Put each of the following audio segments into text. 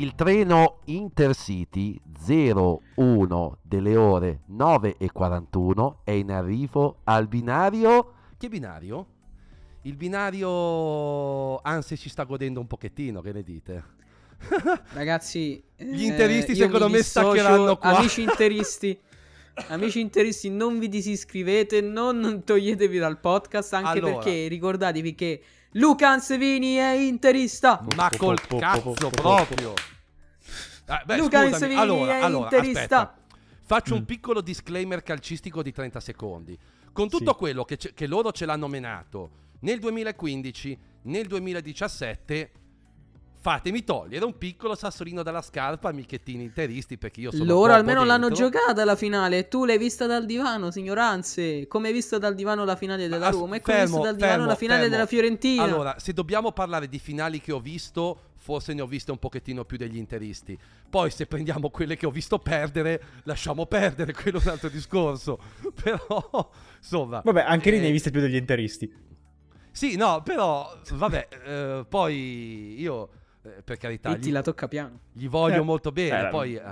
Il treno Intercity 01 delle ore 9.41 è in arrivo al binario. Che binario? Il binario Anse ci sta godendo un pochettino, che ne dite? Ragazzi, Gli eh, interisti io secondo me staccheranno qua. Amici interisti, amici interisti, non vi disiscrivete, non toglietevi dal podcast, anche Allora. perché ricordatevi che Luca Ansevini è interista. Ma col cazzo proprio. Ah, beh, Luca scusami, Ansevini allora, è allora, interista. aspetta. Faccio un Mm. piccolo disclaimer calcistico di 30 secondi. Con tutto Sì. quello che, che loro ce l'hanno menato nel 2015, nel 2017, fatemi togliere un piccolo sassolino dalla scarpa, amichettini interisti, perché io sono Loro almeno l'hanno dentro. giocata la finale. Tu l'hai vista dal divano, signoranze. Come hai visto dal divano la finale della As- Roma? E come hai visto dal divano fermo, la finale fermo. della Fiorentina? Allora, se dobbiamo parlare di finali che ho visto, forse ne ho viste un pochettino più degli interisti. Poi se prendiamo quelle che ho visto perdere, lasciamo perdere, quello è un altro discorso. Però, insomma... Vabbè, anche lì eh, ne hai viste più degli interisti. Sì, no, però, vabbè, eh, poi io, eh, per carità, gli, la tocca piano. gli voglio Eh, molto bene, eh, poi... eh,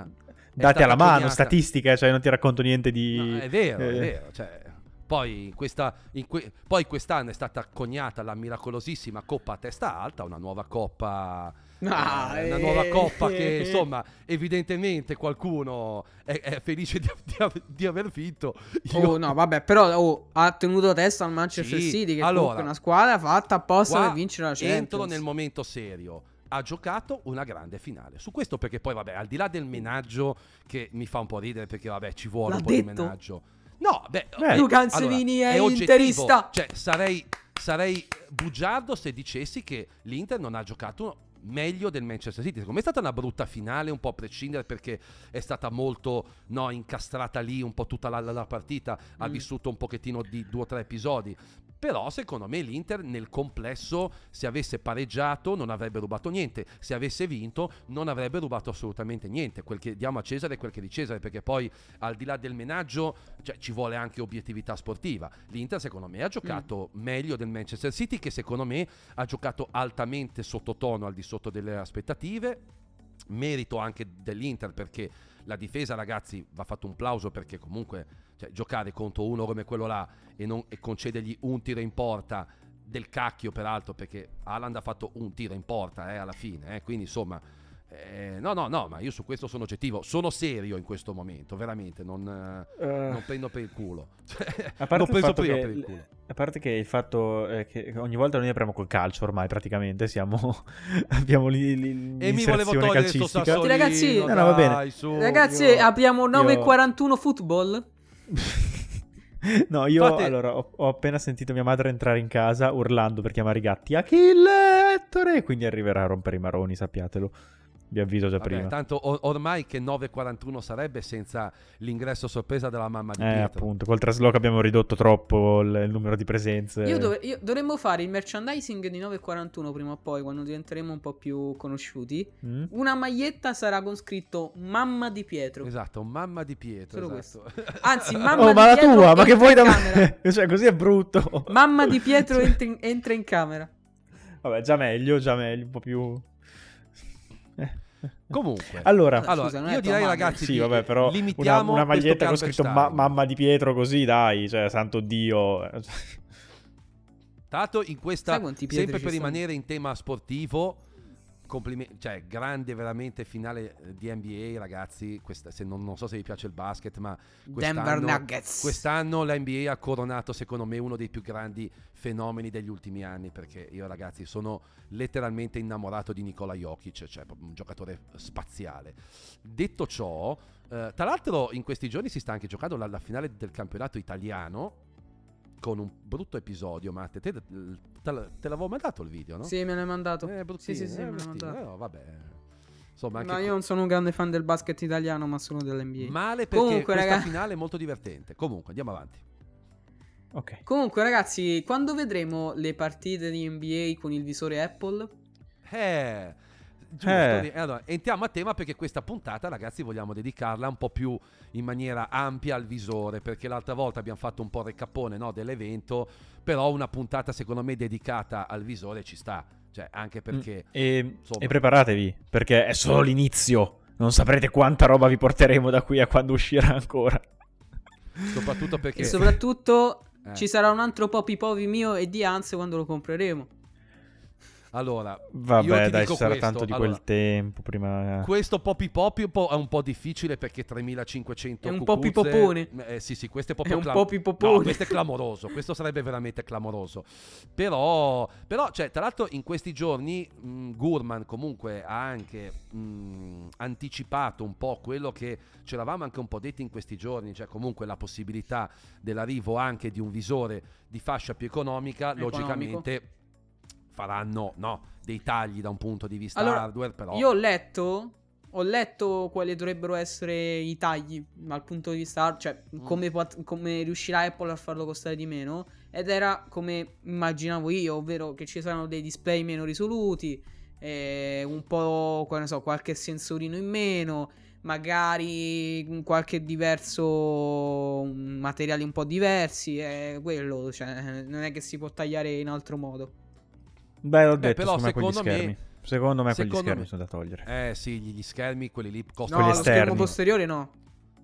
stata alla mano, coniata- statistiche, cioè non ti racconto niente di... No, è vero, è eh, vero. Cioè, poi, in questa, in que- poi quest'anno è stata coniata la miracolosissima Coppa a testa alta, una nuova Coppa. Ah, eh, una nuova Coppa eh, che eh. insomma, evidentemente qualcuno è, è felice di, di di aver vinto. Io- Oh no, vabbè, però oh, ha tenuto testa al Manchester Sì, City, che allora, è una squadra fatta apposta per vincere la Champions. Entro nel momento serio. Ha giocato una grande finale. Su questo perché poi, vabbè, al di là del menaggio che mi fa un po' ridere perché, vabbè, ci vuole L'ha un po' di menaggio. No, beh, Beh, Luca allora, Ansevini è oggettivo. interista. Cioè, sarei, sarei bugiardo se dicessi che l'Inter non ha giocato meglio del Manchester City. Secondo me è stata una brutta finale, un po' a prescindere perché è stata molto no, incastrata lì un po' tutta la, la- la partita, ha Mm. vissuto un pochettino di due o tre episodi. Però secondo me l'Inter nel complesso se avesse pareggiato non avrebbe rubato niente, se avesse vinto non avrebbe rubato assolutamente niente. Quel che diamo a Cesare è quel che di Cesare perché poi al di là del menaggio cioè, ci vuole anche obiettività sportiva. L'Inter secondo me ha giocato meglio del Manchester City che secondo me ha giocato altamente sottotono al di sotto delle aspettative. Merito anche dell'Inter perché la difesa ragazzi va fatto un plauso perché comunque cioè, giocare contro uno come quello là e, non, e concedergli un tiro in porta del cacchio peraltro perché Haaland ha fatto un tiro in porta eh, alla fine eh, quindi insomma eh, no no no ma io su questo sono oggettivo sono serio in questo momento veramente non, eh, eh, non prendo per il culo Cioè, a parte fatto prima che- per il culo A parte che il fatto è che ogni volta noi apriamo col calcio ormai praticamente, siamo abbiamo lì, lì e mi volevo togliere sto calcistica. sassolino Ragazzi- No, no, va bene. dai, su. Ragazzi, io- apriamo io- 9.41 football. no, io Fate- allora ho, ho appena sentito mia madre entrare in casa urlando per chiamare i gatti Achille Ettore, quindi arriverà a rompere i maroni, sappiatelo. Vi avviso già Vabbè, prima. tanto or- ormai che 9.41 sarebbe senza l'ingresso sorpresa della mamma di Eh, Pietro appunto, col trasloc abbiamo ridotto troppo il, il numero di presenze. Io, dove- io- dovremmo fare il merchandising di 9.41 prima o poi, quando diventeremo un po' più conosciuti. Mm? Una maglietta sarà con scritto Mamma di Pietro. esatto mamma di Pietro Solo esatto. Anzi, mamma Oh, di ma la Pietro tua, ma che vuoi da me? cioè, così è brutto. Mamma di Pietro entra in, entra in camera. Vabbè, già meglio, già meglio, un po' più... Comunque Allora, Ah, allora scusa, io direi ragazzi sì, vabbè, però una, limitiamo una maglietta con scritto ma- mamma di Pietro così, dai, cioè, santo Dio. L'altro in questa sempre per sono? rimanere in tema sportivo complimenti cioè grande veramente finale eh, di NBA ragazzi questa, se non, non so se vi piace il basket ma Denver quest'anno, Nuggets. quest'anno la NBA ha coronato secondo me uno dei più grandi fenomeni degli ultimi anni perché io ragazzi sono letteralmente innamorato di Nikola Jokic cioè un giocatore spaziale detto ciò eh, tra l'altro in questi giorni si sta anche giocando la, la finale del campionato italiano con un brutto episodio Matte te, te, te, te l'avevo mandato il video no? Sì, me l'hai mandato. Eh, sì, bruttino, sì, sì, eh, me l'hai mandato. Eh, no, vabbè. Insomma, anche Ma io co- non sono un grande fan del basket italiano, ma solo dell'NBA. male perché Comunque, questa raga- finale è molto divertente. Comunque, andiamo avanti. Ok. Comunque, ragazzi, quando vedremo le partite di NBA con il visore Apple? Eh, giusto. Eh. di- Allora, entriamo a tema perché questa puntata, ragazzi, vogliamo dedicarla un po' più in maniera ampia al visore. Perché l'altra volta abbiamo fatto un po' il recappone no, dell'evento. Però una puntata, secondo me, dedicata al visore ci sta. Cioè, anche perché... Mm, E, insomma. e preparatevi, perché è solo l'inizio. Non saprete quanta roba vi porteremo da qui a quando uscirà ancora. Soprattutto perché... E soprattutto Eh. ci sarà un altro Poppy Poppy mio e di Hans quando lo compreremo. Allora, io Vabbè, ti dai, dico ci sarà questo, tanto di allora, quel tempo prima. Questo Poppy Poppy un po'- è un po' difficile perché 3500 È un Poppy Popone. Eh, sì, sì, questo è È proprio un clam- Poppy No, Popone. questo è clamoroso, questo sarebbe veramente clamoroso. Però, però cioè, tra l'altro in questi giorni mh, Gurman comunque ha anche mh, anticipato un po' quello che ci eravamo anche un po' detti in questi giorni, cioè comunque la possibilità dell'arrivo anche di un visore di fascia più economica, Economico. logicamente faranno no, dei tagli da un punto di vista Allora, hardware, però... Io ho letto, ho letto quali dovrebbero essere i tagli dal punto di vista, cioè Mm. come, come riuscirà Apple a farlo costare di meno. Ed era come immaginavo io, ovvero che ci saranno dei display meno risoluti, eh, un po', che ne so, qualche sensorino in meno, magari qualche diverso, materiali un po' diversi, è quello, cioè non è che si può tagliare in altro modo. Beh, l'ho Beh, detto, però secondo me quegli secondo me- schermi. Secondo me quegli secondo schermi me- sono da togliere. Eh sì, gli, gli schermi, quelli lì No, costano... Quelli lo esterni. schermo posteriore no.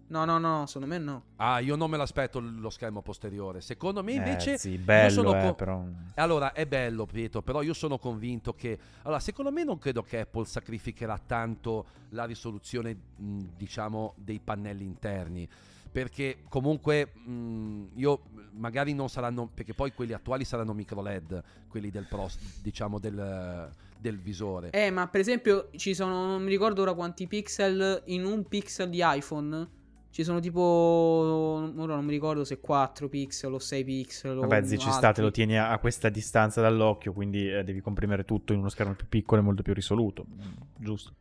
No, no, no, secondo me no. Ah, io non me l'aspetto lo schermo posteriore. Secondo me invece... eh, sì, io bello, sono eh, co- però... Allora, è bello, Pietro, però io sono convinto che... Allora, secondo me non credo che Apple sacrificherà tanto la risoluzione, mh, diciamo, dei pannelli interni. Perché comunque mh, io magari non saranno... Perché poi quelli attuali saranno micro LED, quelli del Pro, diciamo, del, del visore. Eh, ma per esempio ci sono, non mi ricordo ora quanti pixel in un pixel di iPhone. Ci sono tipo, ora non mi ricordo se 4 pixel o 6 pixel. o Vabbè, zi, ci altri. sta, te lo tieni a, a questa distanza dall'occhio, quindi eh, devi comprimere tutto in uno schermo più piccolo e molto più risoluto. Mm, Giusto.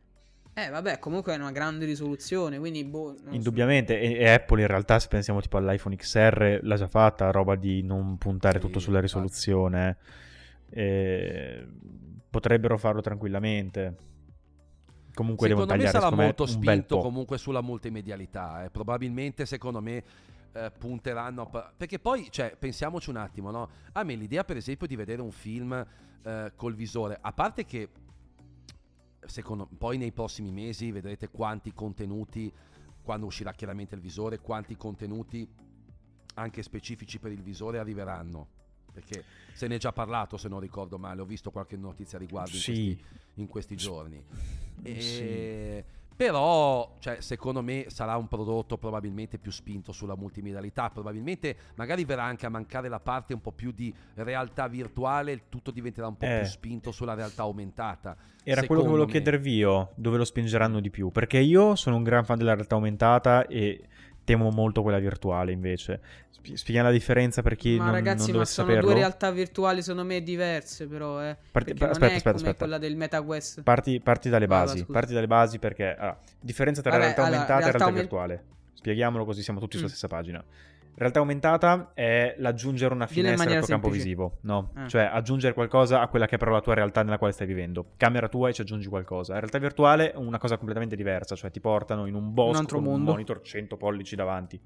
Eh, vabbè, comunque è una grande risoluzione, quindi boh, non so. Indubbiamente, e, e Apple in realtà, se pensiamo tipo all'iPhone XR, l'ha già fatta, roba di non puntare Sì, tutto sulla risoluzione. Eh, potrebbero farlo tranquillamente. Comunque devono secondo me tagliare sarà secondo me, molto un bel spinto comunque sulla multimedialità. eh. Probabilmente, secondo me, eh, punteranno. a pa- Perché poi, cioè, pensiamoci un attimo, no? A me l'idea, per esempio, di vedere un film eh, col visore, a parte che. Secondo, poi nei prossimi mesi vedrete quanti contenuti, quando uscirà chiaramente il visore, quanti contenuti anche specifici per il visore arriveranno. Perché se ne è già parlato, se non ricordo male, ho visto qualche notizia riguardo in Sì. questi, in questi giorni. E- Sì. Però, cioè, secondo me sarà un prodotto probabilmente più spinto sulla multimedialità. Probabilmente magari verrà anche a mancare la parte un po' più di realtà virtuale, il tutto diventerà un po' Eh. più spinto sulla realtà aumentata. Era quello che volevo me. chiedervi io, dove lo spingeranno di più? Perché io sono un gran fan della realtà aumentata e temo molto quella virtuale invece. Spie- Spieghiamo la differenza per chi Ma non, ragazzi, non ma sono saperlo. due realtà virtuali, secondo me, diverse, però, eh. Parti- pa- non aspetta, è aspetta, come aspetta. quella del MetaQuest. Parti, parti dalle basi, scusa. parti dalle basi perché allora, differenza tra Vabbè, realtà allora, aumentata e realtà realtà aumen- virtuale. Spieghiamolo così siamo tutti sulla Mm. stessa pagina. Realtà aumentata è l'aggiungere una finestra al tuo campo semplice. visivo, no? Eh. Cioè aggiungere qualcosa a quella che è però la tua realtà nella quale stai vivendo. Camera tua e ci aggiungi qualcosa. In realtà virtuale è una cosa completamente diversa, cioè ti portano in un bosco altro con un mondo. monitor 100 pollici davanti.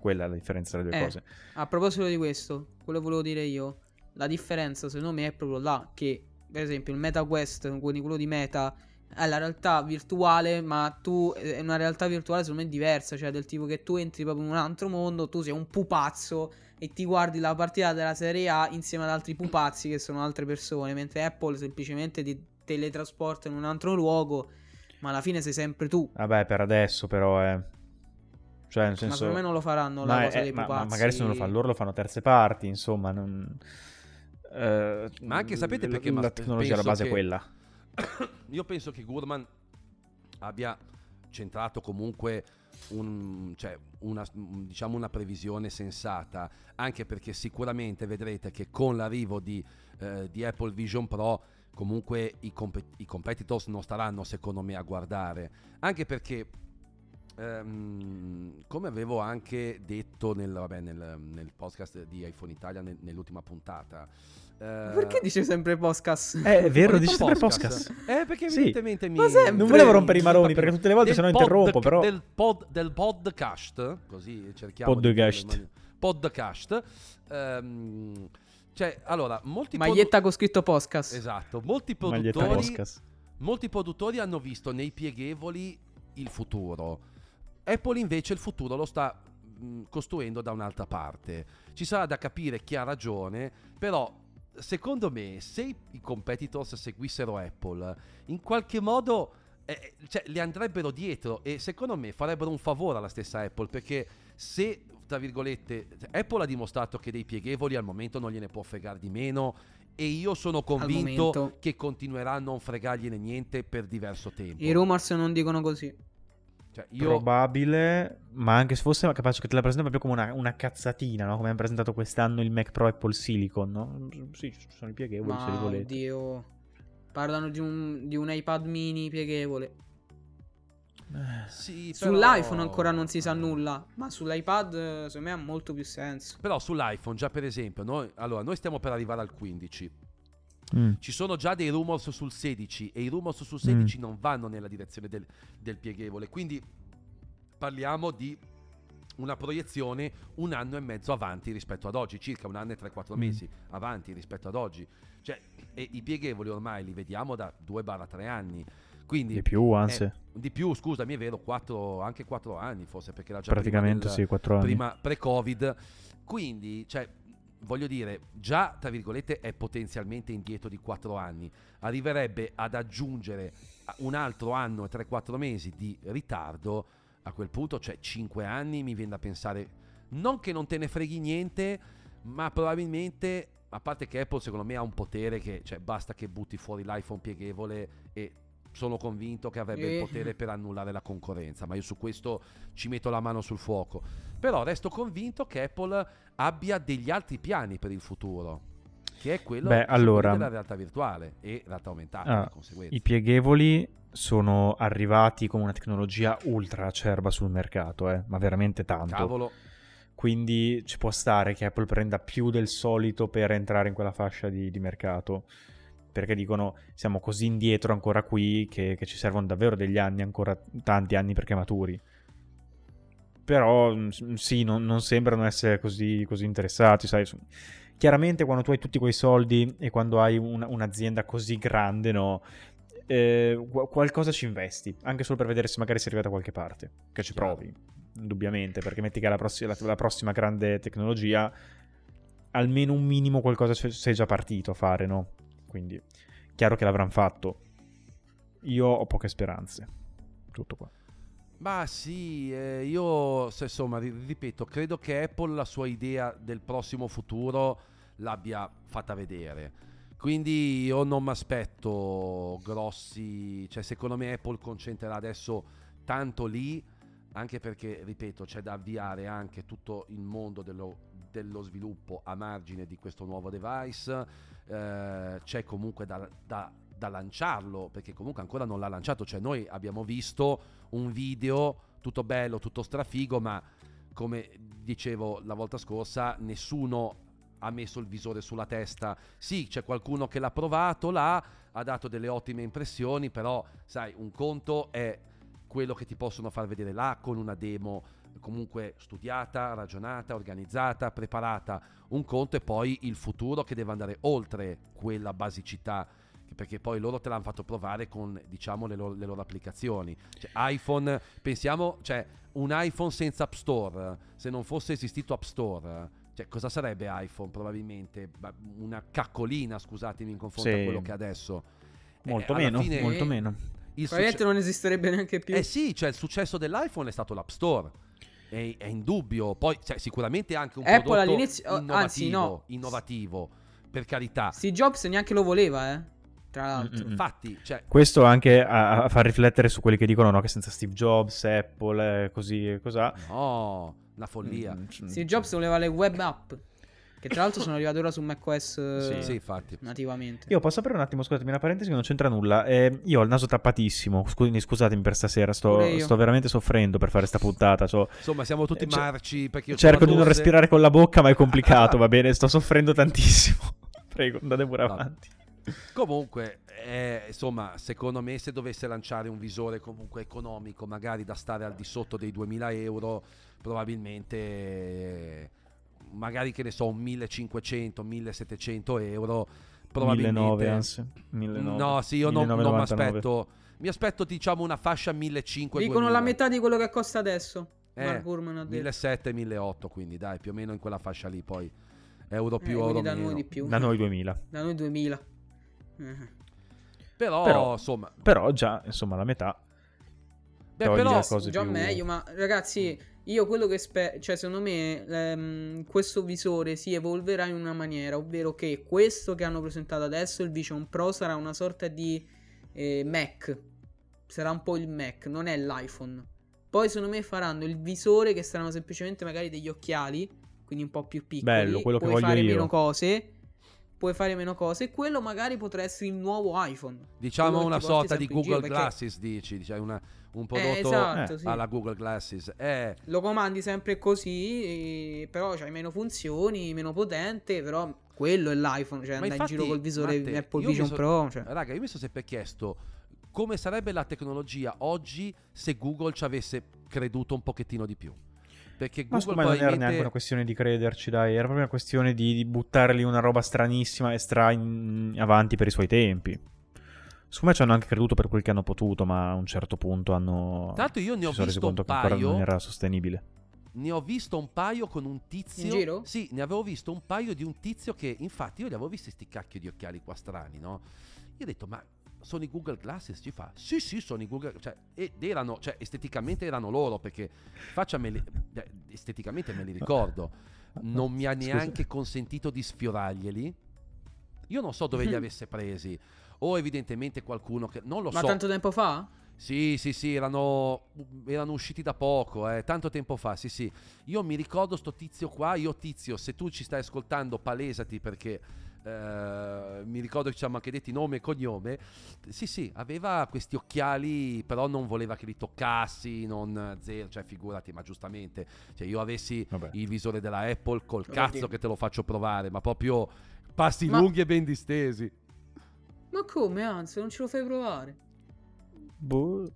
Quella è la differenza tra le due Eh. cose. A proposito di questo, quello che volevo dire io, la differenza secondo me è proprio là che, per esempio, il MetaQuest, quindi quello di Meta, è la realtà virtuale, ma tu è una realtà virtuale secondo me diversa, cioè del tipo che tu entri proprio in un altro mondo, tu sei un pupazzo e ti guardi la partita della Serie A insieme ad altri pupazzi che sono altre persone, mentre Apple semplicemente ti teletrasporta in un altro luogo, ma alla fine sei sempre tu. Vabbè, per adesso però è... Cioè nel Ma senso... secondo me non lo faranno la Ma, cosa è- dei ma- pupazzi. ma magari se non lo fanno loro lo fanno terze parti, insomma, non... eh, Ma anche sapete l- perché, La ma tecnologia alla base che- è quella. Io penso che Gurman abbia centrato comunque un- cioè, una, diciamo una previsione sensata, anche perché sicuramente vedrete che con l'arrivo di, eh, di Apple Vision Pro comunque i, compe- i competitors non staranno secondo me a guardare, anche perché ehm, come avevo anche detto nel, vabbè, nel, nel podcast di iPhone Italia nel- nell'ultima puntata, eh, Perché dice sempre podcast? Eh, è vero, detto sempre podcast. Eh, perché Sì. evidentemente mi... Non volevo rompere i maroni, perché tutte le volte se no pod- interrompo, però... Del, pod- del podcast, così cerchiamo Podcast. Podcast. ehm, Cioè, allora, molti Maglietta con scritto podcast. Esatto, molti Maglietta produttori. Molti produttori hanno visto nei pieghevoli il futuro. Apple invece il futuro lo sta mh, costruendo da un'altra parte. Ci sarà da capire chi ha ragione, però secondo me se i- competitors seguissero Apple, in qualche modo eh, cioè, le andrebbero dietro e secondo me farebbero un favore alla stessa Apple perché se tra virgolette Apple ha dimostrato che dei pieghevoli al momento non gliene può fregare di meno e io sono convinto che continuerà a non fregargliene niente per diverso tempo. I rumors non dicono così. Cioè, io Probabile, ma anche se fosse capace che te la presenta proprio come una, una cazzatina, no? Come hanno presentato quest'anno il Mac Pro Apple Silicon, no? Sì, sono i pieghevoli se li Ma volete. oddio. Parlano di un, di un iPad mini pieghevole. sì, però- Sull'iPhone ancora non si sa nulla. Ma sull'iPad, eh, secondo me, ha molto più senso. Però sull'iPhone, già per esempio, noi, allora, noi stiamo per arrivare al 15. Mm. Ci sono già dei rumors sul 16 e i rumors Mm. sul 16 non vanno nella direzione del, del pieghevole. Quindi parliamo di una proiezione un anno e mezzo avanti rispetto ad oggi, circa un anno e 3-4 Mm. mesi avanti rispetto ad oggi. Cioè, e i pieghevoli ormai li vediamo da 2-3 anni. Quindi Di più, anzi. eh, di più, scusami, è vero, quattro- anche 4 anni forse perché era già prima Praticamente del- sì, 4 anni. prima pre-Covid. Quindi, cioè, voglio dire, già tra virgolette è potenzialmente indietro di 4 anni. Arriverebbe ad aggiungere un altro anno e 3-4 mesi di ritardo. A quel punto, cioè 5 anni, mi viene da pensare non che non te ne freghi niente, ma probabilmente a parte che Apple secondo me ha un potere che cioè basta che butti fuori l'iPhone pieghevole e sono convinto che avrebbe Eh. il potere per annullare la concorrenza, ma io su questo ci metto la mano sul fuoco. Però resto convinto che Apple abbia degli altri piani per il futuro, che è quello Beh, allora- della realtà virtuale e realtà aumentata Ah, di conseguenza. I pieghevoli sono arrivati con una tecnologia ultra acerba sul mercato, eh, ma veramente tanto. Cavolo, Quindi ci può stare che Apple prenda più del solito per entrare in quella fascia di, di mercato. Perché dicono siamo così indietro ancora qui che, che ci servono davvero degli anni, ancora tanti anni perché maturi. Però mm, s- sì, non, non sembrano essere così, così interessati. Sai, chiaramente quando tu hai tutti quei soldi e quando hai un- un'azienda così grande, no, eh, qu- qualcosa ci investi, anche solo per vedere se magari sei arrivato da qualche parte, che ci provi, indubbiamente, perché metti che la, prossi- la- la prossima grande tecnologia, almeno un minimo qualcosa sei già partito a fare, no? Quindi, chiaro che l'avranno fatto. Io ho poche speranze. Tutto qua. Ma sì, eh, io se- insomma, ri- ripeto, credo che Apple la sua idea del prossimo futuro l'abbia fatta vedere. Quindi io non mi aspetto grossi, cioè secondo me Apple concentrerà adesso tanto lì, anche perché, ripeto, c'è da avviare anche tutto il mondo dello, dello sviluppo a margine di questo nuovo device, eh, c'è comunque da, da- da lanciarlo, perché comunque ancora non l'ha lanciato, cioè noi abbiamo visto un video tutto bello, tutto strafigo, ma come dicevo la volta scorsa, nessuno ha messo il visore sulla testa. Sì, c'è qualcuno che l'ha provato là, ha dato delle ottime impressioni, però sai, un conto è quello che ti possono far vedere là con una demo comunque studiata, ragionata, organizzata, preparata. Un conto è poi il futuro che deve andare oltre quella basicità perché poi loro te l'hanno fatto provare con diciamo le loro, le loro applicazioni Cioè, iPhone pensiamo cioè un iPhone senza App Store se non fosse esistito App Store cioè cosa sarebbe iPhone probabilmente Ba- una caccolina scusatemi in confronto Sì. a quello che è adesso Eh, Molto alla meno, fine molto Eh, meno. il Probabilmente succe- non esisterebbe neanche più. eh sì cioè il successo dell'iPhone è stato l'App Store è, è indubbio poi cioè, sicuramente anche un Apple prodotto all'inizio- oh, innovativo, anzi, no. innovativo per carità Steve Jobs neanche lo voleva, eh. Tra l'altro. Mm-mm. infatti cioè, Questo anche a, a far riflettere su quelli che dicono no, che senza Steve Jobs, Apple, eh, così e cos'ha. no una follia Mm, Steve Jobs voleva le web app. Che tra l'altro sono arrivate ora su macOS eh, Sì. sì infatti nativamente. Io posso aprire un attimo, scusatemi, una parentesi che non c'entra nulla. Eh, io ho il naso tappatissimo, scu- scusatemi per stasera, sto, sto veramente soffrendo per fare sta puntata. cioè, Insomma, siamo tutti Eh, cer- marci perché io cerco di non respirare con la bocca, ma è complicato, va bene? Sto soffrendo tantissimo. Prego, andate pure avanti. Comunque, eh, insomma, secondo me se dovesse lanciare un visore comunque economico, magari da stare al di sotto dei 2000 euro, probabilmente magari che ne so, un 1500, 1700 euro. Probabilmente 1900, anzi. 1900. No, sì, io non, non mi 1999. aspetto. Mi aspetto, diciamo, una fascia 1500. Dicono la metà di quello che costa adesso. Eh, Mark Gurman ha detto. 1700 1800, quindi dai, più o meno in quella fascia lì. Poi euro più, Eh, euro da meno. noi di più. Da noi 2000. Da noi 2000. Eh. Però, Però- insomma, Però già, insomma, la metà. beh, però già più- meglio, ma ragazzi, io quello che spero, cioè secondo me ehm, questo visore si evolverà in una maniera, ovvero che questo che hanno presentato adesso, il Vision Pro, sarà una sorta di eh, Mac, sarà un po' il Mac, non è l'iPhone. Poi secondo me faranno il visore che saranno semplicemente magari degli occhiali, quindi un po' più piccoli, Bello, quello che voglio fare io. meno cose. Puoi fare meno cose e quello magari potrà essere il nuovo iPhone. diciamo una sorta di in giro, Google perché- Glasses, dici, cioè una- un Eh, prodotto esatto, eh, sì. alla Google Glasses. Eh, lo comandi sempre così, e- però c'hai meno funzioni, meno potente, però quello è l'iPhone, cioè andare in giro col visore Matte, Apple Vision so- Pro, cioè. Raga, io mi sono sempre chiesto come sarebbe la tecnologia oggi se Google ci avesse creduto un pochettino di più. Perché Ma Google secondo me non era neanche una questione di crederci, dai. Era proprio una questione di, di buttar lì una roba stranissima e stra in- avanti per i suoi tempi. Secondo me ci hanno anche creduto per quel che hanno potuto, ma a un certo punto hanno. Tra l'altro io ne ho si sono resi visto un conto che ancora paio. non era sostenibile. Ne ho visto un paio con un tizio. In giro? Sì, ne avevo visto un paio di un tizio che, infatti, io li avevo visti sti cacchio di occhiali qua strani, no? Io ho detto, ma sono i Google Glasses? Ci fa, sì, sì, sono i Google cioè, ed erano, cioè, esteticamente erano loro, perché facciameli, esteticamente me li ricordo. Non mi ha Scusa. neanche consentito di sfiorarglieli. Io non so dove li avesse presi. O evidentemente qualcuno che non lo Ma so. tanto tempo fa? Sì, sì, sì, erano, erano usciti da poco, eh, tanto tempo fa, sì, sì. Io mi ricordo sto tizio qua, io tizio, se tu ci stai ascoltando, palesati perché eh, mi ricordo che ci siamo anche detti nome e cognome. Sì, sì, aveva questi occhiali, però non voleva che li toccassi, non zero, cioè figurati, ma giustamente, cioè io avessi Vabbè. il visore della Apple col Vabbè, cazzo che- te lo faccio provare, ma proprio passi Ma- lunghi e ben distesi. Ma come, anzi, non ce lo fai provare? Boh.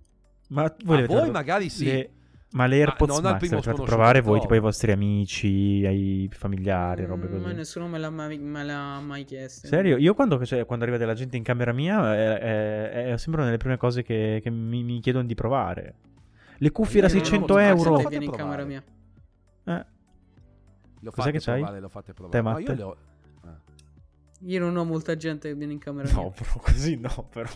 Ma voi, A avete voi magari sì. le- Ma le AirPods non al Max fate sconosciuto provare voi, tipo ai vostri amici, ai familiari, robe Mm, così. Ma nessuno me l'ha mai, me l'ha mai chiesto. Serio? Io quando, cioè, quando arriva della gente in camera mia è, è, è sempre una delle prime cose che, che mi, mi chiedono di provare. Le cuffie da Io non ho 600 avuto mai euro. Vieni in camera mia. Eh, Lo Cos'è fate che c'hai? provare, lo fate provare. Te, No, Matte? io le ho... ah. Io non ho molta gente che viene in camera no, mia. però così no, però.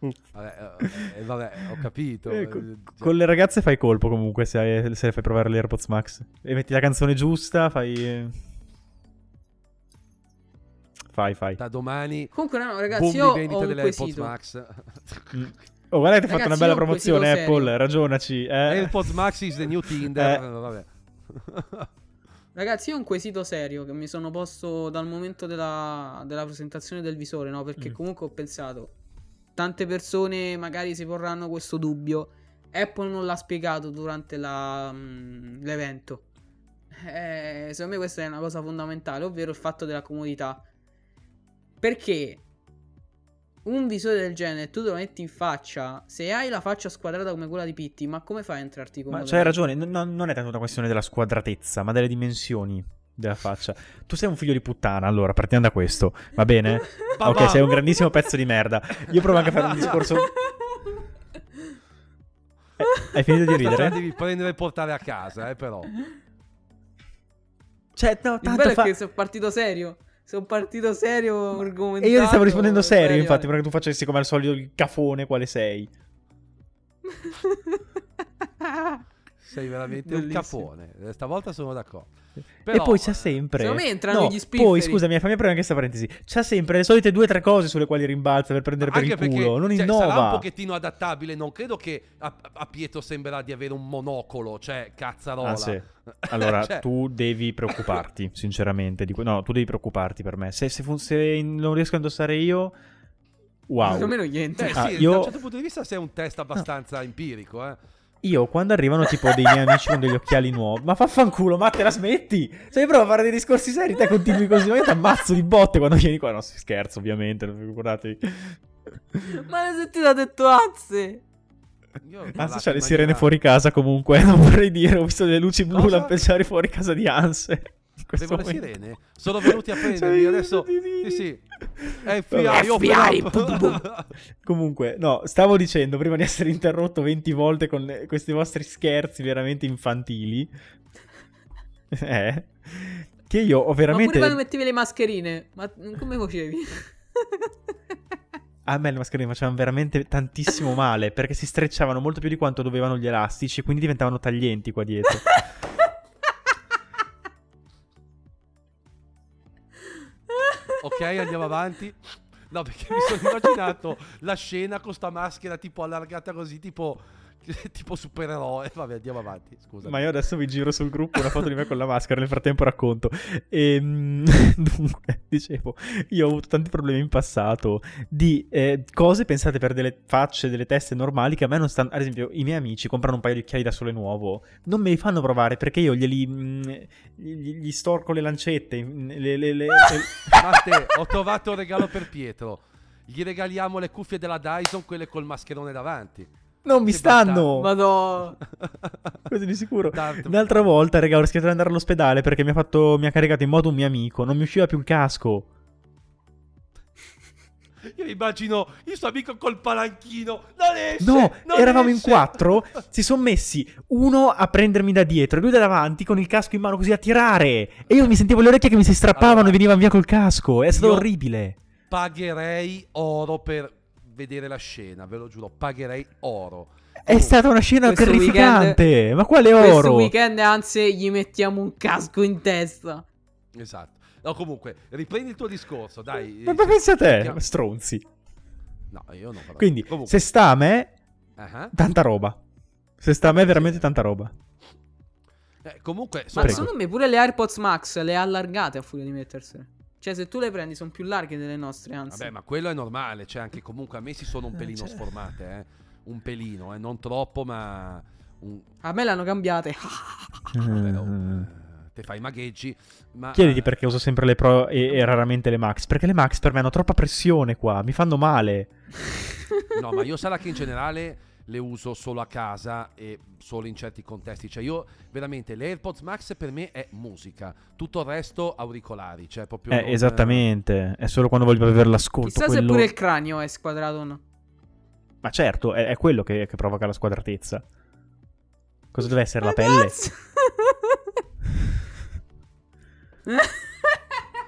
Vabbè, eh, eh, vabbè, ho capito. Eh, eh, co- cioè- Con le ragazze fai colpo comunque se, se le fai provare le AirPods Max. E metti la canzone giusta, fai... Fai, fai. Da domani, Comunque, no, ragazzi, io di vendita ho un delle AirPods quesito. Max. Mm. Oh, guarda che ti ha fatto una bella promozione serio. Apple, ragionaci. Eh. AirPods Max is the new Tinder. Eh, Vabbè. Ragazzi, io ho un quesito serio che mi sono posto dal momento della, della presentazione del visore, no? Perché Mm. comunque ho pensato, tante persone magari si porranno questo dubbio. Apple non l'ha spiegato durante la, mm, l'evento. Eh, secondo me questa è una cosa fondamentale, ovvero il fatto della comodità. Perché un visore del genere tu te lo metti in faccia, se hai la faccia squadrata come quella di Pitti, ma come fai a entrarti Ma comodo? c'hai ragione, n- non- non è tanto una questione della squadratezza, ma delle dimensioni della faccia. Tu sei un figlio di puttana, allora partiamo da questo, va bene? Papà. ok, sei un grandissimo pezzo di merda. Io provo anche a fare un discorso... Eh, hai finito di te la ridere? devi prendere e portare a casa, eh, però. Cioè, no, Il tanto bello fa... è che sono partito serio. Sono partito serio, argomentato. E io ti stavo rispondendo serio, serio. infatti, perché tu facessi come al solito il cafone quale sei. Sei veramente un Bellissimo. cafone. Eh, Stavolta sono d'accordo. e Però, poi c'ha eh, sempre. me entrano No, gli spifferi. Poi scusami, fammi aprire anche questa parentesi. C'ha sempre le solite due o tre cose sulle quali rimbalza per prendere per Anche il perché culo. Non cioè, innova. sarà un pochettino adattabile. Non credo che a, a Pietro sembrerà di avere un monocolo, cioè cazzarola. Ah, sì. Allora, Cioè, tu devi preoccuparti, sinceramente. Di que- no, tu devi preoccuparti per me. Se, se, fun- se non riesco a indossare io, wow. Secondo me non niente. Beh, Ah, sì, io- da un certo punto di vista sei un test abbastanza empirico, eh. Io quando arrivano tipo dei miei amici con degli occhiali nuovi, ma faffanculo, ma te la smetti? Se provo a fare dei discorsi seri, te continui così, ma io ti ammazzo di botte quando vieni qua. No, scherzo, ovviamente, non figuratevi. Ma sentito ha detto azze. Io Anzi, c'ha le sirene fuori casa comunque, non vorrei dire, ho visto le luci blu Cosa? lampeggiare fuori casa di Anse. Avevo le sirene? Sono venuti a prendermi Cioè, adesso. sì. sì. FBI, FBI. Comunque, no, stavo dicendo prima di essere interrotto 20 volte con le- questi vostri scherzi veramente infantili. eh, che io ho Ma veramente. pure quando mettevi le mascherine, ma come facevi? A me le mascherine facevano veramente tantissimo male perché si strecciavano molto più di quanto dovevano gli elastici e quindi diventavano taglienti qua dietro. ok, andiamo avanti. No, perché mi sono immaginato la scena con sta maschera tipo allargata così, tipo, tipo supereroe. Vabbè, andiamo avanti. Scusa. Ma io adesso vi giro sul gruppo una foto di me con la maschera, nel frattempo racconto. Ehm, dunque, dicevo, io ho avuto tanti problemi in passato di eh, cose pensate per delle facce, delle teste normali che a me non stanno... Ad esempio, i miei amici comprano un paio di occhiali da sole nuovo, non me li fanno provare perché io glieli... mm, gli, gli storco le lancette, mm, le- le- le- Matte, ho trovato un regalo per Pietro. Gli regaliamo le cuffie della Dyson, quelle col mascherone davanti. Non mi stanno! Madò. Questo di sicuro. Darth- Un'altra volta, raga, ho rischiato di andare all'ospedale perché mi ha, fatto, mi ha caricato in moto un mio amico. Non mi usciva più il casco. Io immagino il suo amico col palanchino. Non esce! No, non eravamo in esce! quattro. Si sono messi uno a prendermi da dietro e lui da davanti con il casco in mano così a tirare. E io mi sentivo le orecchie che mi si strappavano Allora, e venivano via col casco. È stato orribile. Pagherei oro per vedere la scena, ve lo giuro. Pagherei oro. È stata una scena questo terrificante. Ma quale Questo oro? weekend anzi gli mettiamo un casco in testa. Esatto. No, comunque, riprendi il tuo discorso, dai. Ma, ma pensa a te, Chiam- stronzi. No, io non farò. Quindi, Comunque. se sta a me, Ah, tanta roba. Se sta a me, veramente tanta roba. eh, comunque, Ma insomma, secondo me pure le AirPods Max le ha allargate a furia di mettersene. Cioè, se tu le prendi, sono più larghe delle nostre, anzi. Vabbè, ma quello è normale. Cioè, anche comunque a me si sono un Eh, pelino cioè. sformate, eh. Un pelino, eh. Non troppo, ma. Un... A me l'hanno cambiate. Vabbè, oh, Eh. te fai i magheggi. Ma, Chiediti perché uso sempre le Pro e, e raramente le Max. Perché le Max per me hanno troppa pressione qua, mi fanno male. No, ma io sarà che in generale le uso solo a casa e solo in certi contesti. Cioè, io veramente le AirPods Max per me è musica, tutto il resto auricolari. Cioè, proprio. Eh, non- esattamente. È solo quando voglio avere l'ascolto. Chissà se quello- pure il cranio è squadrato o no. Ma certo, è, è quello che, che provoca la squadratezza. Cosa deve essere la pelle?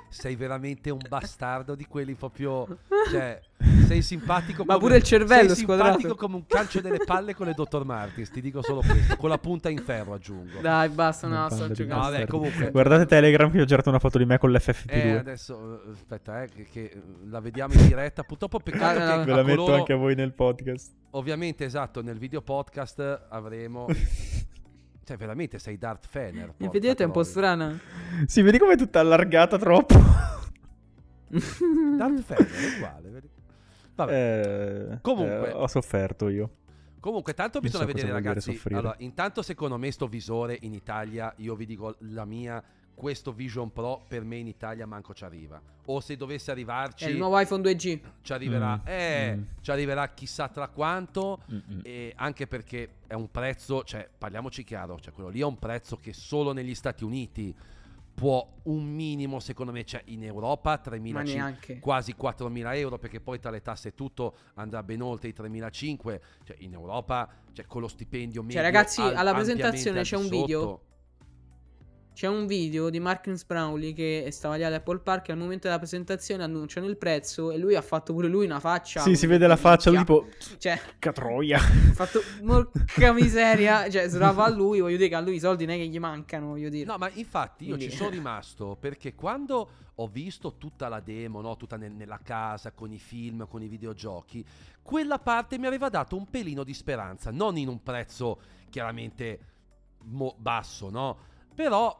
Sei veramente un bastardo di quelli proprio. Cioè, sei simpatico. Ma come- pure il cervello sei simpatico squadrato. come un calcio delle palle con le Dr. Martins. Ti dico solo questo. Con la punta in ferro, aggiungo. Dai, basta, no, sto giocando. Vabbè, comunque. Guardate Telegram che ho girato una foto di me con l'FFP2. Eh, adesso. eh, Aspetta, eh, che, che la vediamo in diretta. Purtroppo, peccato Ah, che Ve la metto coloro- anche a voi nel podcast. Ovviamente, esatto, nel video podcast avremo. cioè, veramente sei Darth Fener. porca Effettivamente è un po' strana. Sì, vedi com'è tutta allargata troppo? Darth Fener è uguale. vedi? Vabbè. Eh, Comunque. eh, ho sofferto io. Comunque, tanto Non bisogna so vedere, ragazzi. Allora, intanto, secondo me, sto visore in Italia, io vi dico la mia. Questo Vision Pro per me in Italia manco ci arriva. O se dovesse arrivarci, È il nuovo iPhone 2G. ci arriverà. Mm, Eh, mm. ci arriverà chissà tra quanto. Mm-mm. E anche perché è un prezzo, cioè, parliamoci chiaro, cioè, quello lì è un prezzo che solo negli Stati Uniti può un minimo, secondo me, cioè, in Europa 3.500 Ma neanche. quasi 4.000 euro perché poi tra le tasse e tutto andrà ben oltre i 3.500 cioè in Europa cioè con lo stipendio medio ragazzi, al- alla presentazione c'è un video. C'è un video di Marcus Brownlee che stava lì all'Apple Park e al momento della presentazione annunciano il prezzo e lui ha fatto pure lui una faccia. Sì, si vede la faccia, lui tipo... Cioè, Che troia. ha fatto morca miseria. Cioè, srava a lui, voglio dire che a lui i soldi non è che gli mancano, voglio dire. no ma infatti io Quindi- ci sono rimasto perché quando ho visto tutta la demo no? tutta nel- nella casa con i film con i videogiochi quella parte mi aveva dato un pelino di speranza non in un prezzo chiaramente mo- basso no però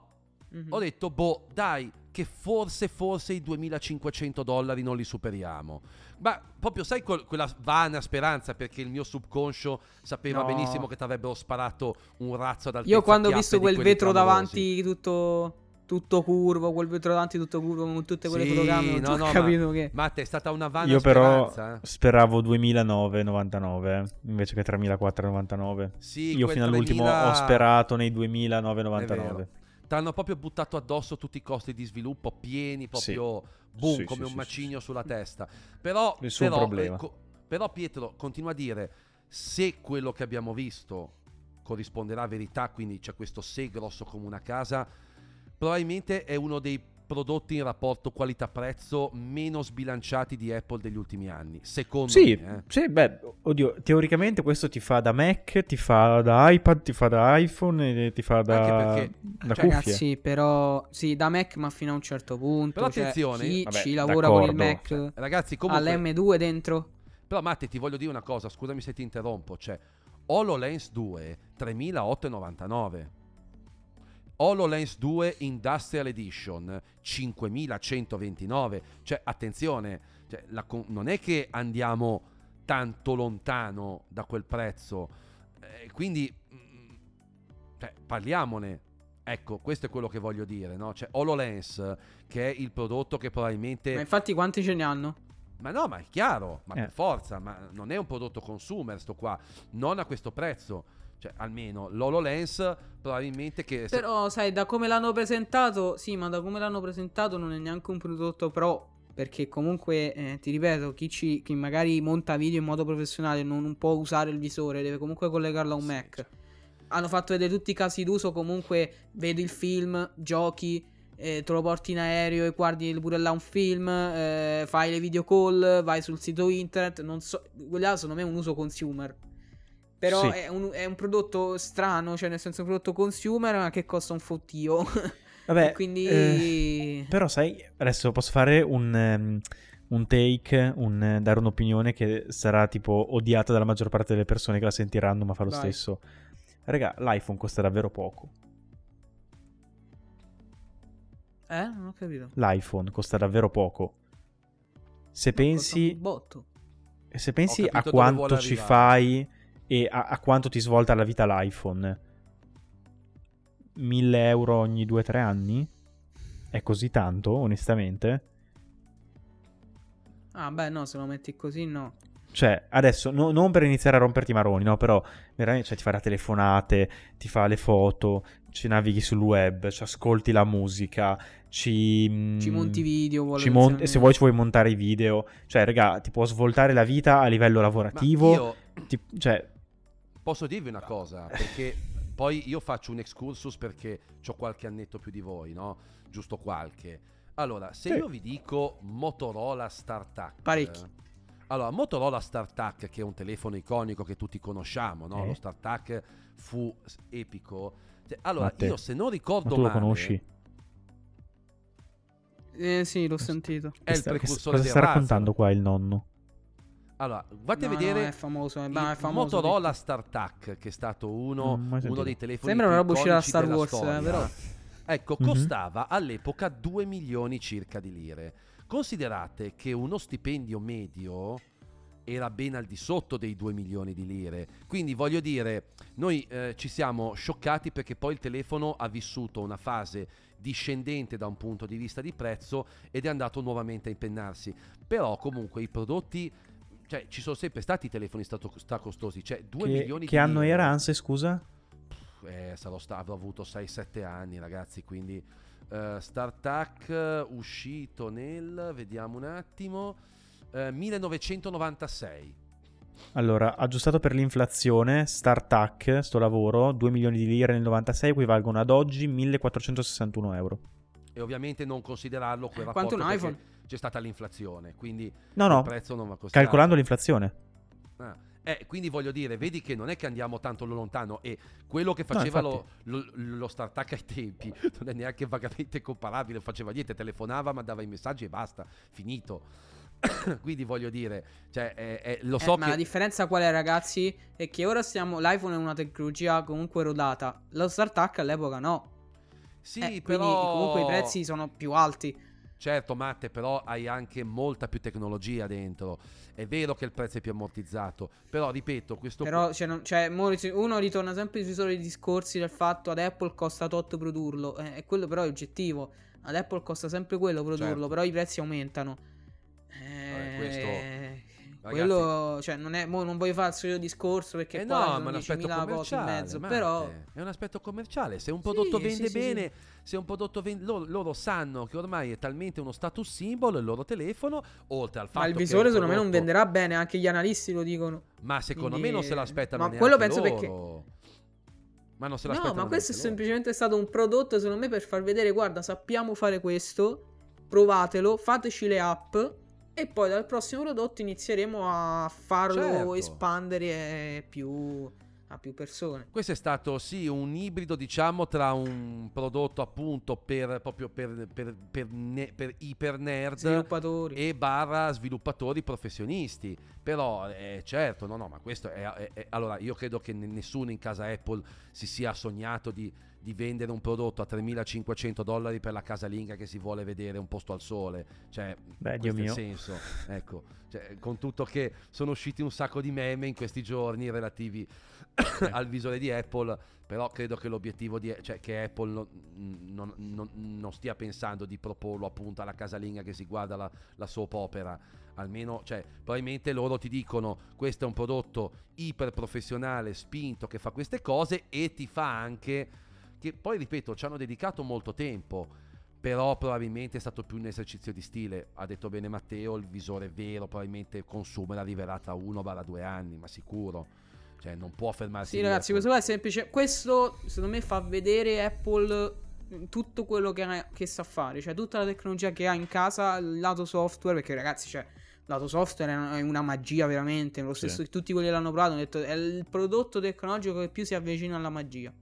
Mhm. ho detto, boh, dai, che forse, forse i 2500 dollari non li superiamo. Ma proprio, sai, quel- quella vana speranza, perché il mio subconscio sapeva No. benissimo che ti avrebbero sparato un razzo ad Io quando ho visto quel vetro clamorosi. davanti tutto tutto curvo, quel vetro davanti tutto curvo con tutte quelle Sì, fotocamere. No, ho no, capito che. Matte, è stata una vana Io però eh. speravo 2009-99 invece che 3499. Sì, Io fino all'ultimo 3000 ho sperato nei È 2009-99. vero. T'hanno proprio buttato addosso tutti i costi di sviluppo pieni, Sì. proprio boom, Sì, come sì, un sì, macigno sì, sulla sì. testa. Però, Nessun però, problema. ecco, però Pietro continua a dire se quello che abbiamo visto corrisponderà a verità, quindi c'è questo se grosso come una casa, probabilmente è uno dei prodotti in rapporto qualità-prezzo meno sbilanciati di Apple degli ultimi anni, secondo Sì, me. eh. sì, beh, oddio, teoricamente questo ti fa da Mac, ti fa da iPad, ti fa da iPhone e ti fa da, Anche perché- da cioè, cuffie. Ragazzi, però sì, da Mac, ma fino a un certo punto. Però cioè, attenzione, chi vabbè, ci lavora con il d'accordo. Mac Ragazzi, comunque... all'M2 dentro. Però Matte ti voglio dire una cosa, scusami se ti interrompo, cioè HoloLens 2 3899. HoloLens 2 Industrial Edition 5129. Cioè attenzione, cioè, la non è che andiamo tanto lontano da quel prezzo. Eh, quindi mm, cioè, parliamone. Ecco, questo è quello che voglio dire, no? Cioè HoloLens che è il prodotto che probabilmente Ma infatti quanti ce ne hanno? ma no, ma è chiaro, ma Eh. per forza, ma non è un prodotto consumer sto qua, non a questo prezzo. Cioè, almeno l'HoloLens probabilmente che... se- Però, sai, da come l'hanno presentato, sì, ma da come l'hanno presentato non è neanche un prodotto pro. Perché comunque, eh, ti ripeto, chi, ci, chi magari monta video in modo professionale non, non può usare il visore, deve comunque collegarlo a un Sì, Mac. cioè, Hanno fatto vedere tutti i casi d'uso, comunque vedi il film, giochi, eh, te lo porti in aereo e guardi pure là un film, eh, fai le video call, vai sul sito internet, non so, quello là secondo me è un uso consumer. Però Sì. è, un, è un prodotto strano, cioè nel senso è un prodotto consumer ma che costa un fottio. Vabbè, quindi... eh, però sai, adesso posso fare un, ehm, un take, un, eh, dare un'opinione che sarà tipo odiata dalla maggior parte delle persone che la sentiranno, ma fa lo Vai. stesso. Raga, l'iPhone costa davvero poco. Eh? Non ho capito. L'iPhone costa davvero poco. Se Costa pensi, botto. se pensi a quanto ci arrivare. fai e a, a quanto ti svolta la vita l'iPhone, 1000 euro ogni 2-3 anni? È così tanto, onestamente? Ah, beh, no, se lo metti così, no. Cioè, adesso, no- non per iniziare a romperti i maroni, no? Però, veramente, cioè, ti fa le telefonate, ti fa le foto, ci navighi sul web, ci ascolti la musica, ci... mm, Ci monti video, vuole ci mon- se vuoi ci vuoi montare i video. Cioè, raga, ti può svoltare la vita a livello Ma lavorativo. io ti- cioè, posso dirvi una cosa, perché poi io faccio un excursus perché ho qualche annetto più di voi, no? Giusto qualche. Allora, se Sì. io vi dico Motorola StarTAC. Parecchi. Allora, Motorola StarTAC, che è un telefono iconico che tutti conosciamo, no? Eh. Lo StarTAC fu epico. Cioè, allora, Matte, io se non ma ricordo tu lo male, conosci? Eh, sì, l'ho sentito. è Che il sta- che- precursore cosa del sta raccontando qua il nonno? Allora, No, a vedere no, è famoso, è, il ma è famoso. Motorola StarTAC, che è stato uno, mai uno dei telefoni Sembra una roba uscita da Star Wars, eh, però. Ecco, Mhm. costava all'epoca 2 milioni circa di lire. Considerate che uno stipendio medio era ben al di sotto dei 2 milioni di lire. Quindi voglio dire, noi eh, ci siamo scioccati perché poi il telefono ha vissuto una fase discendente da un punto di vista di prezzo ed è andato nuovamente a impennarsi. Però comunque i prodotti, cioè ci sono sempre stati telefoni stato, costosi, cioè 2 Che, milioni che di anno lire. era, Anse, scusa? Eh, sarò sta- avrò avuto 6-7 anni, ragazzi. Quindi eh, StarTAC uscito nel vediamo un attimo eh, 1996. Allora, aggiustato per l'inflazione, StarTAC, sto lavoro, 2 milioni di lire nel 96 equivalgono ad oggi 1461 euro. E ovviamente non considerarlo quel Eh, Quanto rapporto un perché iPhone? C'è stata l'inflazione, quindi No, il no, prezzo non va considerato. calcolando l'inflazione. Ah, eh, quindi voglio dire, vedi che non è che andiamo tanto lontano e quello che faceva lo, lo, lo StarTAC ai tempi non è neanche vagamente comparabile, non faceva niente, telefonava, mandava i messaggi e basta, finito. quindi voglio dire, cioè, eh, eh, lo Eh, so ma che... la differenza qual è, ragazzi? È che ora stiamo. L'iPhone è una tecnologia comunque rodata. Lo StarTAC all'epoca no. Sì, Eh, quindi però... comunque i prezzi sono più alti. Certo, Matte, però hai anche molta più tecnologia dentro. È vero che il prezzo è più ammortizzato, però ripeto, questo Però cioè, non- cioè, ri- uno ritorna sempre sui soliti discorsi del fatto ad Apple costa tot produrlo. Eh, e quello però è oggettivo. Ad Apple costa sempre quello produrlo, Certo. però i prezzi aumentano. Eh, questo- quello, cioè, non è. mo non voglio fare il solito discorso perché Eh poi no, ma è un aspetto 10.000 pochi in commerciale, mezzo. Matte, Però. è un aspetto commerciale. Se un prodotto Sì, vende sì, sì, bene, se un prodotto vende, loro, loro sanno che ormai è talmente uno status symbol il loro telefono, oltre al fatto Ma il che visore un secondo me non prodotto- venderà bene, anche gli analisti lo dicono. Ma secondo Quindi- me non se l'aspettano ma quello penso loro. perché- Ma non se No, l'aspettano ma questo è loro. semplicemente stato un prodotto, secondo me, per far vedere, guarda, sappiamo fare questo, provatelo, fateci le app e poi dal prossimo prodotto inizieremo a farlo Certo. espandere più a più persone. Questo è stato sì un ibrido, diciamo, tra un prodotto appunto per proprio per, per, per, ne- per iper nerd Sviluppatori. e barra sviluppatori professionisti. Però eh, certo, no, no, ma questo è, è- è- allora io credo che nessuno in casa Apple si sia sognato di, di vendere un prodotto a 3.500 dollari per la casalinga che si vuole vedere un posto al sole. Cioè, Beh, questo Dio è senso. Ecco, cioè, con tutto che sono usciti un sacco di meme in questi giorni relativi al visore di Apple, però credo che l'obiettivo di cioè che Apple non, non- non- non stia pensando di proporlo appunto alla casalinga che si guarda la, la soap opera. Almeno, cioè, probabilmente loro ti dicono questo è un prodotto iper professionale, spinto, che fa queste cose e ti fa anche che poi ripeto, ci hanno dedicato molto tempo. Però probabilmente è stato più un esercizio di stile. Ha detto bene Matteo, il visore vero probabilmente il consumer arriverà tra 1-2 anni, ma sicuro. Cioè non può fermarsi. Sì, ragazzi, ecco. questo qua è semplice. Questo, secondo me, fa vedere Apple mm, tutto quello che, ha- che sa fare. Cioè, tutta la tecnologia che ha in casa, il lato software. Perché, ragazzi, cioè, il lato software è una- magia, veramente. Lo Sì. stesso che tutti quelli che l'hanno provato hanno detto è il prodotto tecnologico che più si avvicina alla magia.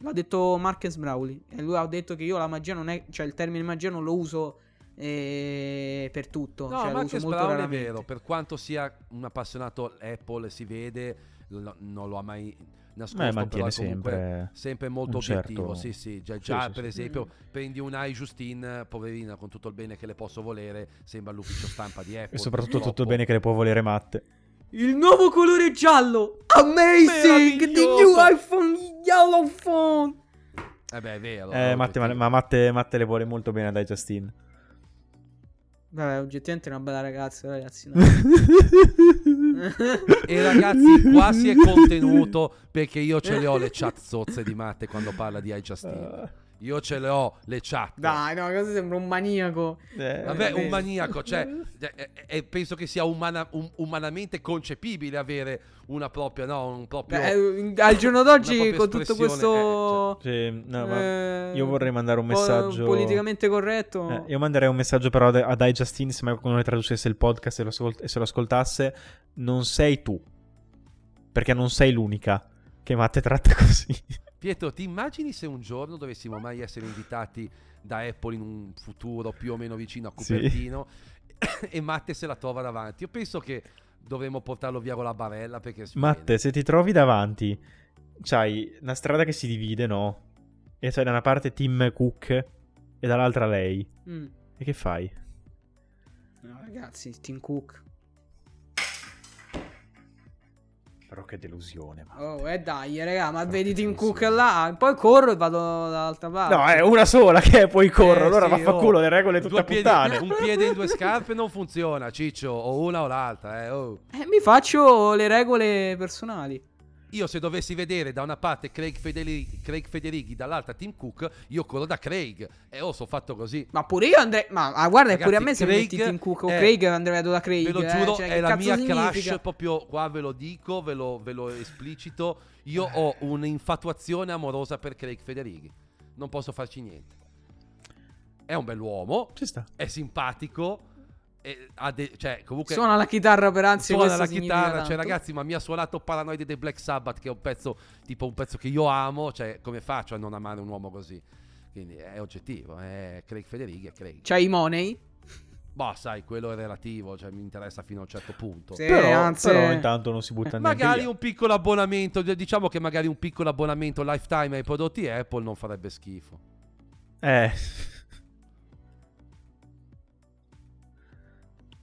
L'ha detto Marcus Brawley. E lui ha detto che io la magia non è. Cioè, il termine magia non lo uso eh, per tutto. No, cioè, Marcus Brown è vero, per quanto sia un appassionato Apple, si vede, lo- non lo ha mai nascosto, Beh, mantiene però comunque sempre sempre molto certo- obiettivo. Sì, sì, già, Sì, già, sì, per sì. esempio, Mm. prendi un Justine, poverina, con tutto il bene che le posso volere, sembra l'ufficio stampa di Apple. E soprattutto tutto il bene che le può volere matte. Il nuovo colore giallo! Amazing! The new iPhone Yellow Phone! Eh beh, è vero. Eh, Matte, ma, ma Matte, Matte le vuole molto bene dai Justin. Vabbè, oggettivamente è una bella ragazza, ragazzi. no. E ragazzi, qua si è contenuto perché io ce le ho le chat zozze di Matte quando parla di iJustine. Io ce le ho le chat. Dai, no, cosa sembra un maniaco. Eh, Vabbè, un maniaco, cioè, eh, eh, penso che sia umana- um- umanamente concepibile avere una propria, no, un proprio... Beh, eh, al giorno d'oggi, con tutto questo. Sì, no, ma eh, io vorrei mandare un messaggio. Politicamente corretto. Eh, io manderei un messaggio però ad, ad iJustine se mai qualcuno ne traducesse il podcast e lo, ascol- e se lo ascoltasse. Non sei tu. Perché non sei l'unica che Matte tratta così. Pietro, ti immagini se un giorno dovessimo mai essere invitati da Apple in un futuro più o meno vicino a Sì. Cupertino e Matte se la trova davanti? Io penso che dovremmo portarlo via con la barella perché... Matte, se ti trovi davanti, c'hai una strada che si divide, no? E c'hai da una parte Tim Cook e dall'altra lei. Mm. E che fai? No, ragazzi, Tim Cook. Però che delusione, ma. Oh, e dai, raga, ma Ma vedi che Tim senso? Cook là. Poi corro e vado dall'altra parte. No, è una sola che poi corro. Eh, allora sì, vaffanculo, oh, le regole tutte puttane. Un piede in due scarpe non funziona, Ciccio, o una o l'altra, eh, oh. Eh, mi faccio le regole personali. Io se dovessi vedere da una parte Craig Federighi, Craig Federighi dall'altra Tim Cook, io corro da Craig. E oh, sono fatto così. Ma pure io andrei. Ma ah, guarda, Ragazzi, pure a me se Craig metti Tim Cook o è- Craig andrei da Craig. Ve lo eh, giuro, cioè, è la mia significa? crush, proprio qua ve lo dico, ve lo, ve lo esplicito. Io ho un'infatuazione amorosa per Craig Federighi. Non posso farci niente. È un bell'uomo, Ci sta. è simpatico, de- cioè comunque Suona la chitarra per anzi. suona la chitarra, tanto. cioè ragazzi, ma mi ha suonato Paranoide dei Black Sabbath che è un pezzo tipo un pezzo che io amo, cioè come faccio a non amare un uomo così? Quindi è oggettivo, è Craig Federighi è Craig. C'hai i money? Boh, sai, quello è relativo, cioè mi interessa fino a un certo punto. Sì, Però, anzi- però intanto non si butta neanche Magari via. un piccolo abbonamento, diciamo che magari un piccolo abbonamento lifetime ai prodotti Apple non farebbe schifo. Eh.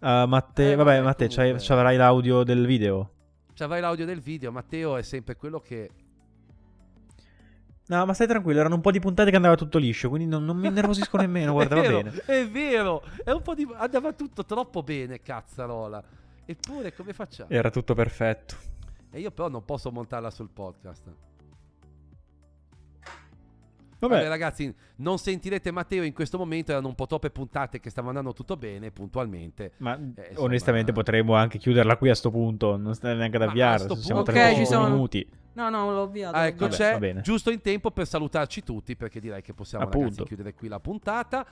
Uh, Matte, Eh, vabbè, vabbè, Matte, c'hai- comunque. c'avrai l'audio del video? Cioè, vai l'audio del video. Matteo è sempre quello che. No, ma stai tranquillo, erano un po' di puntate che andava tutto liscio, quindi non, non mi innervosisco nemmeno, guarda, è va vero, bene. È vero, è un po' di... andava tutto troppo bene, cazzarola. Eppure, come facciamo? Era tutto perfetto. E io però non posso montarla sul podcast. Vabbè, Vabbè, ragazzi, non sentirete Matteo in questo momento. Erano un po' troppe puntate che stavano andando tutto bene, puntualmente. ma eh, insomma- onestamente potremmo anche chiuderla qui a sto punto, non stai neanche ad Ma a avviare, sto siamo punto- a Ok, ci 35 sono. minuti. No, no, l'ho avviato. Ah, l'ho ecco, avviato. Vabbè, c'è va bene. giusto in tempo per salutarci tutti, perché direi che possiamo ragazzi, chiudere qui la puntata.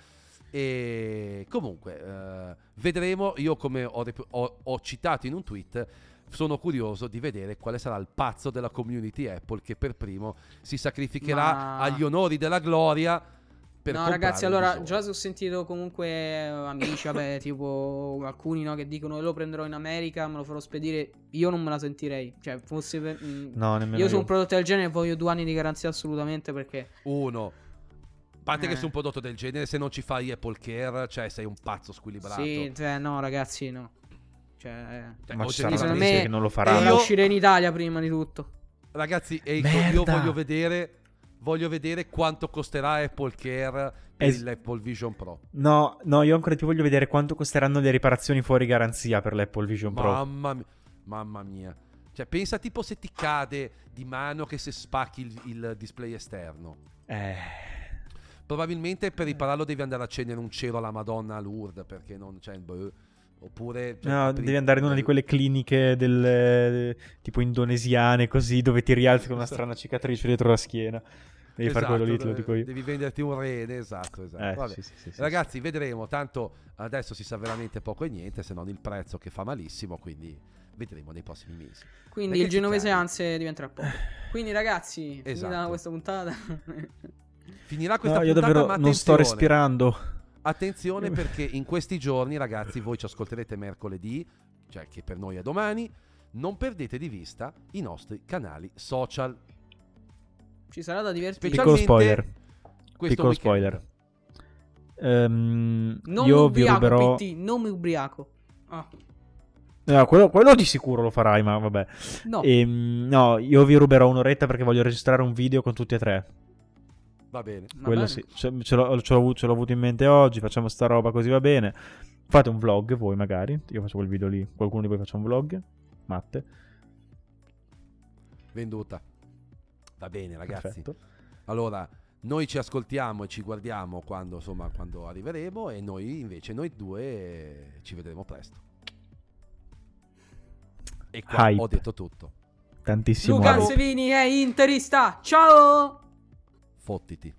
E comunque, eh, vedremo. Io, come ho, rep- ho- ho citato in un tweet, sono curioso di vedere quale sarà il pazzo della community Apple che per primo si sacrificherà Ma- agli onori della gloria. Per no, ragazzi, allora già se ho sentito comunque eh, amici, vabbè, tipo alcuni no, che dicono lo prenderò in America, me lo farò spedire. Io non me la sentirei. Cioè, fosse per- mm, No, nemmeno io io. su un prodotto del genere voglio due anni di garanzia assolutamente perché Uno. A parte che Eh. su un prodotto del genere, se non ci fai Apple Care, cioè sei un pazzo squilibrato. sì, cioè, no, ragazzi, no. Cioè, Cioè, Ma ci amici me- che non lo faranno. io- uscire in Italia prima di tutto. Ragazzi, e io voglio vedere, voglio vedere quanto costerà Apple Care per Es- l'Apple Vision Pro. No, no, io ancora più voglio vedere quanto costeranno le riparazioni fuori garanzia per l'Apple Vision Pro. Mamma mia. Mamma mia. Cioè, pensa tipo se ti cade di mano che se spacchi il, il display esterno. Eh, Probabilmente per ripararlo devi andare a accendere un cielo alla Madonna a Lourdes perché non c'è boh. Oppure cioè, no, devi andare in una di quelle cliniche del, tipo indonesiane, così, dove ti rialzi con una strana cicatrice dietro la schiena. Devi fare quello lì, te lo Esatto, dico io. Devi venderti un rene, esatto, esatto. Eh, Vabbè. sì, sì, sì, sì, Ragazzi, vedremo. Tanto adesso si sa veramente poco e niente, se non il prezzo che fa malissimo. Quindi vedremo nei prossimi mesi. Quindi Ragazzi, il genovese anze diventerà poco. Quindi ragazzi, Esatto. finita questa puntata. Finirà No, questa io puntata, davvero ma non sto respirando. Attenzione perché in questi giorni, ragazzi, voi ci ascolterete mercoledì, cioè che per noi è domani. Non perdete di vista i nostri canali social. Ci sarà da divertirsi. Piccolo spoiler. Piccolo weekend. spoiler. Ehm, Non mi io vi ubriaco, ruberò. PT, non mi ubriaco. Ah, No, quello, quello di sicuro lo farai, ma vabbè. no. Ehm, no, io vi ruberò un'oretta perché voglio registrare un video con tutti e tre. Va bene. Va Quello bene. sì. Ce, ce l'ho, ce l'ho avuto, ce l'ho avuto in mente oggi. Facciamo sta roba così va bene. Fate un vlog voi magari. Io faccio quel video lì. Qualcuno di voi faccia un vlog. Matte. Venduta. Va bene, ragazzi. Perfetto. Allora, noi ci ascoltiamo e ci guardiamo quando, insomma, quando arriveremo e noi invece, noi due, eh, ci vedremo presto. E qua Hype. ho detto tutto. Tantissimo. Luca hype. Ansevini è interista. Ciao! Fottiti.